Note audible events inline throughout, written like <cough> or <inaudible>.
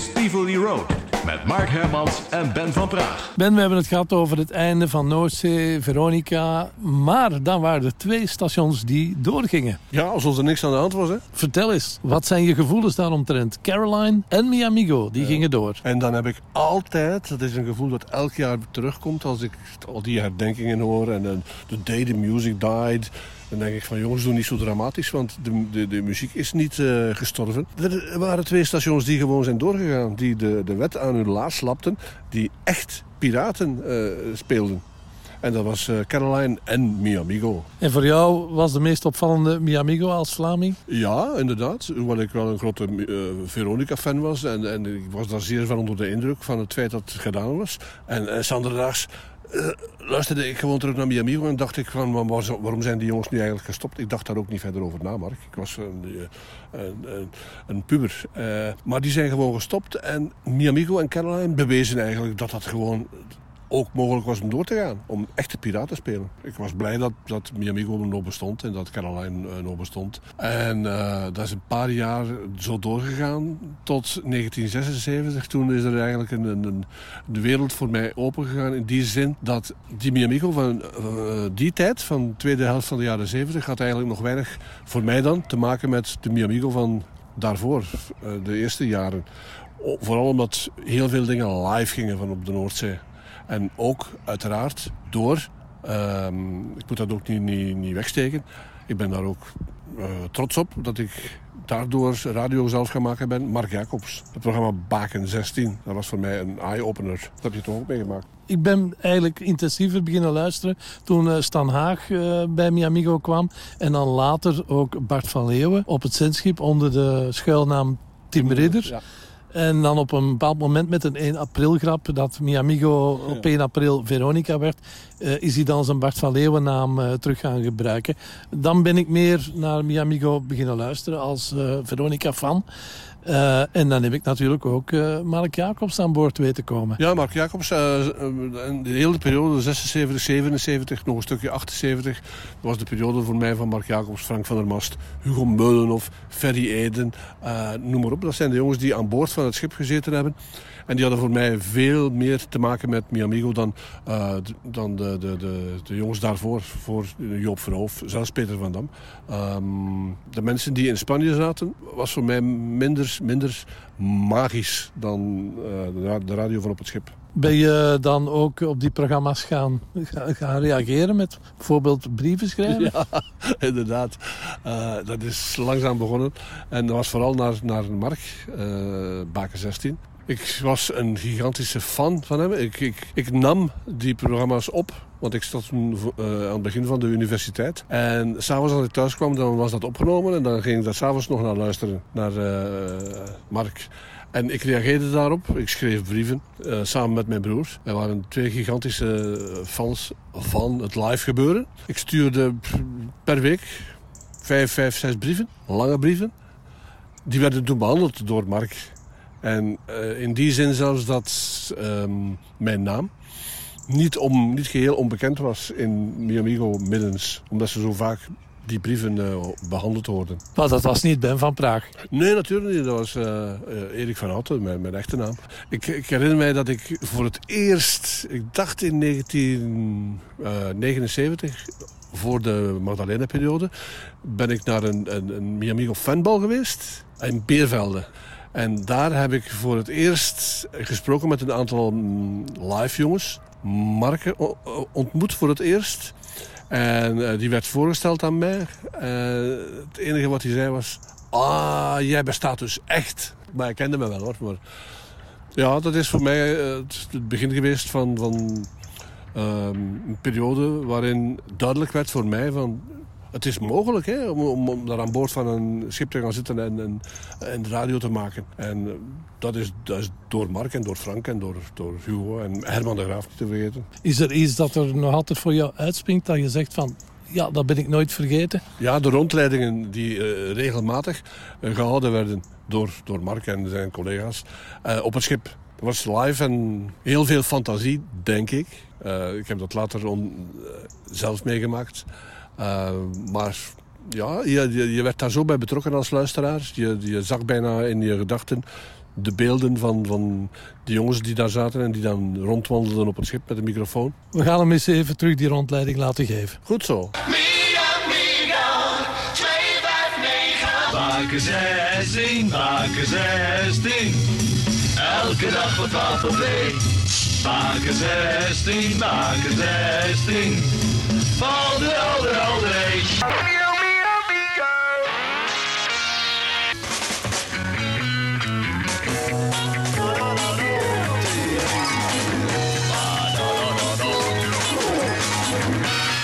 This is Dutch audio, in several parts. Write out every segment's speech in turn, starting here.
is Tivoli Road met Mark Hermans en Ben van Praag. Ben, we hebben het gehad over het einde van Noordzee, Veronica. Maar dan waren er twee stations die doorgingen. Ja, alsof er niks aan de hand was, hè? Vertel eens, wat zijn je gevoelens daaromtrent? Caroline en Mi Amigo, die gingen door. En dan heb ik altijd, dat is een gevoel dat elk jaar terugkomt... als ik al die herdenkingen hoor en uh, the day the music died... Dan denk ik van jongens, doe niet zo dramatisch, want de, de, de muziek is niet uh, gestorven. Er waren twee stations die gewoon zijn doorgegaan, die de, de wet aan hun laars slapten, die echt piraten uh, speelden. En dat was uh, Caroline en Mi Amigo. En voor jou was de meest opvallende Mi Amigo als Vlaming? Ja, inderdaad. Hoewel ik wel een grote uh, Veronica-fan was. En, en ik was daar zeer van onder de indruk van het feit dat het gedaan was. En, en Sanderdaags uh, luisterde ik gewoon terug naar Mi Amigo en dacht ik van waarom zijn die jongens nu eigenlijk gestopt? Ik dacht daar ook niet verder over na, Mark. Ik was een, een, een, een puber. Uh, maar die zijn gewoon gestopt en Mi Amigo en Caroline bewezen eigenlijk dat dat gewoon ook mogelijk was om door te gaan. Om echte piraten te spelen. Ik was blij dat, dat Miamigo nog bestond en dat Caroline uh, nog bestond. En uh, dat is een paar jaar zo doorgegaan tot 1976. Toen is er eigenlijk een, een, de wereld voor mij opengegaan. In die zin dat die Miamigo van uh, die tijd, van de tweede helft van de jaren 70, had eigenlijk nog weinig voor mij dan te maken met de Miamigo van daarvoor, de eerste jaren. Vooral omdat heel veel dingen live gingen van op de Noordzee. En ook uiteraard door, um, ik moet dat ook niet, niet, niet wegsteken, ik ben daar ook uh, trots op dat ik daardoor radio zelf gaan maken ben. Mark Jacobs, het programma Baken 16. Dat was voor mij een eye-opener. Dat heb je toch ook meegemaakt? Ik ben eigenlijk intensiever beginnen luisteren toen uh, Stan Haag uh, bij Mi Amigo kwam. En dan later ook Bart van Leeuwen op het zendschip onder de schuilnaam Tim Ridder. Ja. En dan op een bepaald moment met een 1 april grap... dat Mi Amigo op 1 april Veronica werd... Uh, is hij dan zijn Bart van Leeuwen naam uh, terug gaan gebruiken. Dan ben ik meer naar Mi Amigo beginnen luisteren als uh, Veronica-fan. Uh, en dan heb ik natuurlijk ook uh, Mark Jacobs aan boord weten komen. Ja, Mark Jacobs, uh, de hele periode 76, 77, nog een stukje 78... dat was de periode voor mij van Mark Jacobs, Frank van der Mast... Hugo Meulenhof, Ferry Eden, noem maar op. Dat zijn de jongens die aan boord van het schip gezeten hebben... En die hadden voor mij veel meer te maken met Mi Amigo dan, dan de, de, de, de, jongens daarvoor. Voor Joop Verhoof, zelfs Peter van Dam. Um, de mensen die in Spanje zaten, was voor mij minder, minder magisch dan uh, de radio van op het schip. Ben je dan ook op die programma's gaan, gaan reageren met bijvoorbeeld brieven schrijven? Ja, <laughs> inderdaad. Uh, dat is langzaam begonnen. En dat was vooral naar, naar Mark, uh, Baken 16. Ik was een gigantische fan van hem. Ik, ik, ik nam die programma's op. Want ik stond toen uh, aan het begin van de universiteit. En s'avonds als ik thuis kwam, dan was dat opgenomen. En dan ging ik daar s'avonds nog naar luisteren. Naar uh, Mark. En ik reageerde daarop. Ik schreef brieven uh, samen met mijn broer. Wij waren twee gigantische fans van het live gebeuren. Ik stuurde per week vijf, vijf, zes brieven. Lange brieven. Die werden toen behandeld door Mark. En in die zin zelfs dat um, mijn naam niet, om, niet geheel onbekend was in Miamigo Middens. Omdat ze zo vaak die brieven uh, behandeld worden. Maar dat was niet Ben van Praag? Nee, natuurlijk niet. Dat was uh, Erik van Houten, mijn, mijn, echte naam. Ik, ik, herinner mij dat ik voor het eerst, ik dacht in 1979, voor de Magdalena-periode, ben ik naar een, een, een Miamigo fanbal geweest in Beervelde. En daar heb ik voor het eerst gesproken met een aantal live jongens. Marke ontmoet voor het eerst. En uh, die werd voorgesteld aan mij. Uh, het enige wat hij zei was... Ah, jij bestaat dus echt. Maar hij kende me wel hoor. Maar ja, dat is voor mij uh, het begin geweest van, van een periode waarin duidelijk werd voor mij van het is mogelijk hè, om, om, om, daar aan boord van een schip te gaan zitten en, en, en radio te maken. En uh, dat is, dat is door Mark en door Frank en door, door Hugo en Herman de Graaf niet te vergeten. Is er iets dat er nog altijd voor jou uitspringt dat je zegt van... Ja, dat ben ik nooit vergeten. Ja, de rondleidingen die uh, regelmatig uh, gehouden werden door, door Mark en zijn collega's op het schip. Dat was live en heel veel fantasie, denk ik. ik heb dat later on, zelf meegemaakt. Uh, maar ja, je, je, je, werd daar zo bij betrokken als luisteraar. Je, je zag bijna in je gedachten de beelden van, van de jongens die daar zaten en die dan rondwandelden op het schip met een microfoon. We gaan hem eens even terug die rondleiding laten geven. Goed zo. Baken 16, baken 16. Elke dag van 12 tot 2. Baken 16, baken 16. Alder, alder, alder.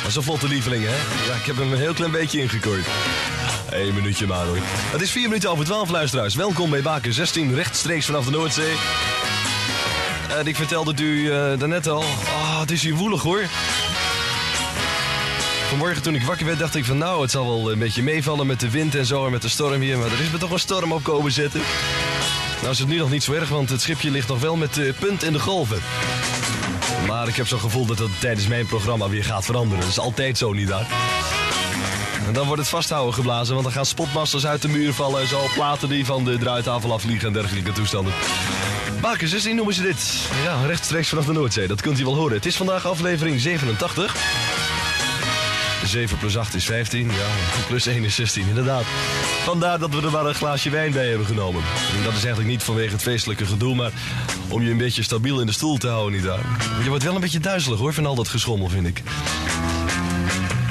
Dat is een vlotte lieveling, hè? Ja, ik heb hem een heel klein beetje ingekooid. Eén minuutje maar hoor. Het is vier minuten over twaalf, luisteraars. Welkom bij Baken 16, rechtstreeks vanaf de Noordzee. En ik vertelde het u uh, daarnet al. Oh, het is hier woelig hoor. Vanmorgen toen ik wakker werd dacht ik van nou, het zal wel een beetje meevallen met de wind en zo en met de storm hier. Maar er is me toch een storm op komen zetten. Nou is het nu nog niet zo erg, want het schipje ligt nog wel met de punt in de golven. Maar ik heb zo'n gevoel dat dat tijdens mijn programma weer gaat veranderen. Dat is altijd zo niet daar. En dan wordt het vasthouden geblazen, want dan gaan spotmasters uit de muur vallen en zo. Platen die van de draaitafel afvliegen en dergelijke toestanden. Bakers, dus noemen ze dit. Ja, rechtstreeks vanaf de Noordzee. Dat kunt u wel horen. Het is vandaag aflevering 87. 7 plus 8 is 15, ja, plus 1 is 16, inderdaad. Vandaar dat we er maar een glaasje wijn bij hebben genomen. En dat is eigenlijk niet vanwege het feestelijke gedoe, maar om je een beetje stabiel in de stoel te houden, nietwaar? Je wordt wel een beetje duizelig hoor, van al dat geschommel, vind ik.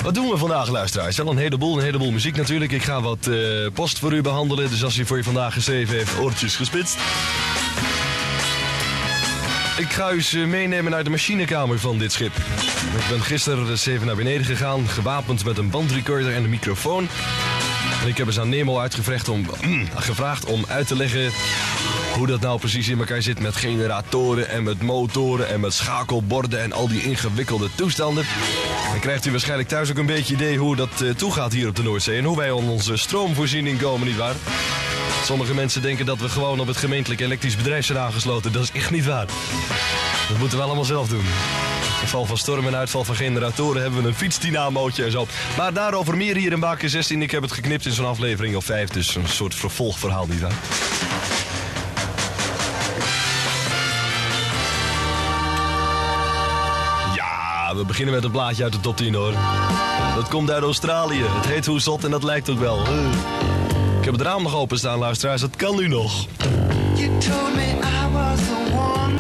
Wat doen we vandaag, luisteraars? Wel een heleboel, een heleboel muziek natuurlijk. Ik ga wat uh, post voor u behandelen, dus als u voor je vandaag geschreven heeft, oortjes gespitst. Ik ga u eens meenemen naar de machinekamer van dit schip. Ik ben gisteren dus even naar beneden gegaan, gewapend met een bandrecorder en een microfoon. En ik heb eens aan Nemo uitgevraagd om, <clears throat> gevraagd om uit te leggen hoe dat nou precies in elkaar zit met generatoren en met motoren en met schakelborden en al die ingewikkelde toestanden. Dan krijgt u waarschijnlijk thuis ook een beetje idee hoe dat uh, toegaat hier op de Noordzee en hoe wij aan onze stroomvoorziening komen, nietwaar? Sommige mensen denken dat we gewoon op het gemeentelijk elektrisch bedrijf zijn aangesloten. Dat is echt niet waar. Dat moeten we allemaal zelf doen. In geval van storm en uitval van generatoren hebben we een fietsdynamootje en zo. Maar daarover meer hier in Baken 16. Ik heb het geknipt in zo'n aflevering of 5, dus een soort vervolgverhaal niet. Ja, we beginnen met een plaatje uit de top 10 hoor. Dat komt uit Australië. Het heet Hoe Zot en dat lijkt ook wel. Ik heb het raam nog openstaan, luisteraars. Dat kan nu nog.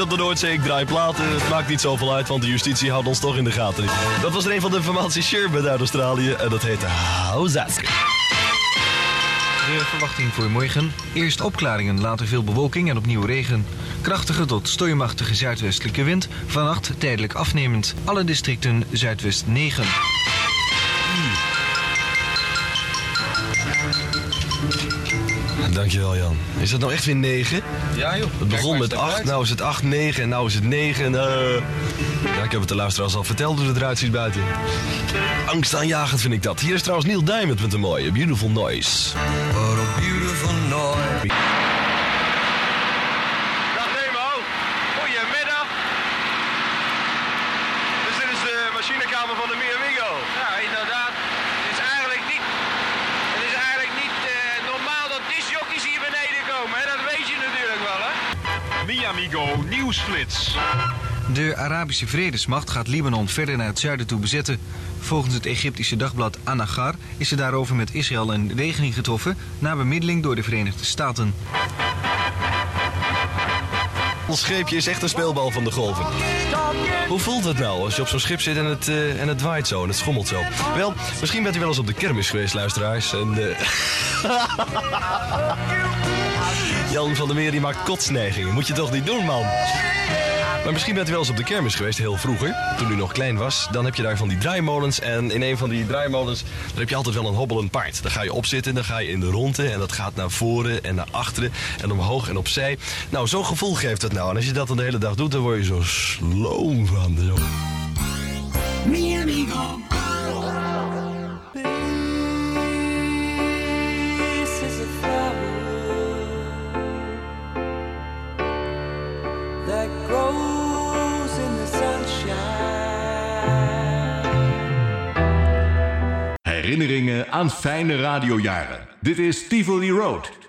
Op de Noordzee, ik draai platen. Het maakt niet zoveel uit, want de justitie houdt ons toch in de gaten. Dat was er een van de formaties Sherbet uit Australië. En dat heette Housask. De verwachting voor morgen. Eerst opklaringen, later veel bewolking en opnieuw regen. Krachtige tot stormachtige zuidwestelijke wind. Vannacht tijdelijk afnemend. Alle districten zuidwest 9. Dankjewel Jan. Is dat nou echt weer 9? Ja joh. Het begon met 8, nou is het 8, 9 en nou is het 9. Uh... Ja, ik heb het de luisteraars al verteld hoe het eruit ziet buiten. Angstaanjagend vind ik dat. Hier is trouwens Neil Diamond met een mooie Beautiful Noise. What a beautiful noise. Dag Nemo. Goedemiddag. Dus dit is de machinekamer van de Miamigo. Ja, inderdaad. Het is eigenlijk niet, het is eigenlijk niet uh, normaal dat discjockeys hier beneden komen. Hè? Dat weet je natuurlijk wel, hè? Miamigo Nieuwsflits. De Arabische Vredesmacht gaat Libanon verder naar het zuiden toe bezetten. Volgens het Egyptische dagblad Anagar is er daarover met Israël een regeling getroffen na bemiddeling door de Verenigde Staten. Ons scheepje is echt een speelbal van de golven. Hoe voelt het nou als je op zo'n schip zit en het, uh, en het waait zo en het schommelt zo? Wel, misschien bent u wel eens op de kermis geweest, luisteraars. En, <laughs> uh... Jan van der Meer die maakt kotsneigingen. Moet je toch niet doen, man? Maar misschien bent u wel eens op de kermis geweest, heel vroeger, toen u nog klein was. Dan heb je daar van die draaimolens en in een van die draaimolens daar heb je altijd wel een hobbelend paard. Daar ga je op zitten, dan ga je in de ronde en dat gaat naar voren en naar achteren en omhoog en opzij. Nou, zo'n gevoel geeft het nou. En als je dat dan de hele dag doet, dan word je zo sloom van. Zo. Is aan fijne radiojaren. Dit is Tivoli Road.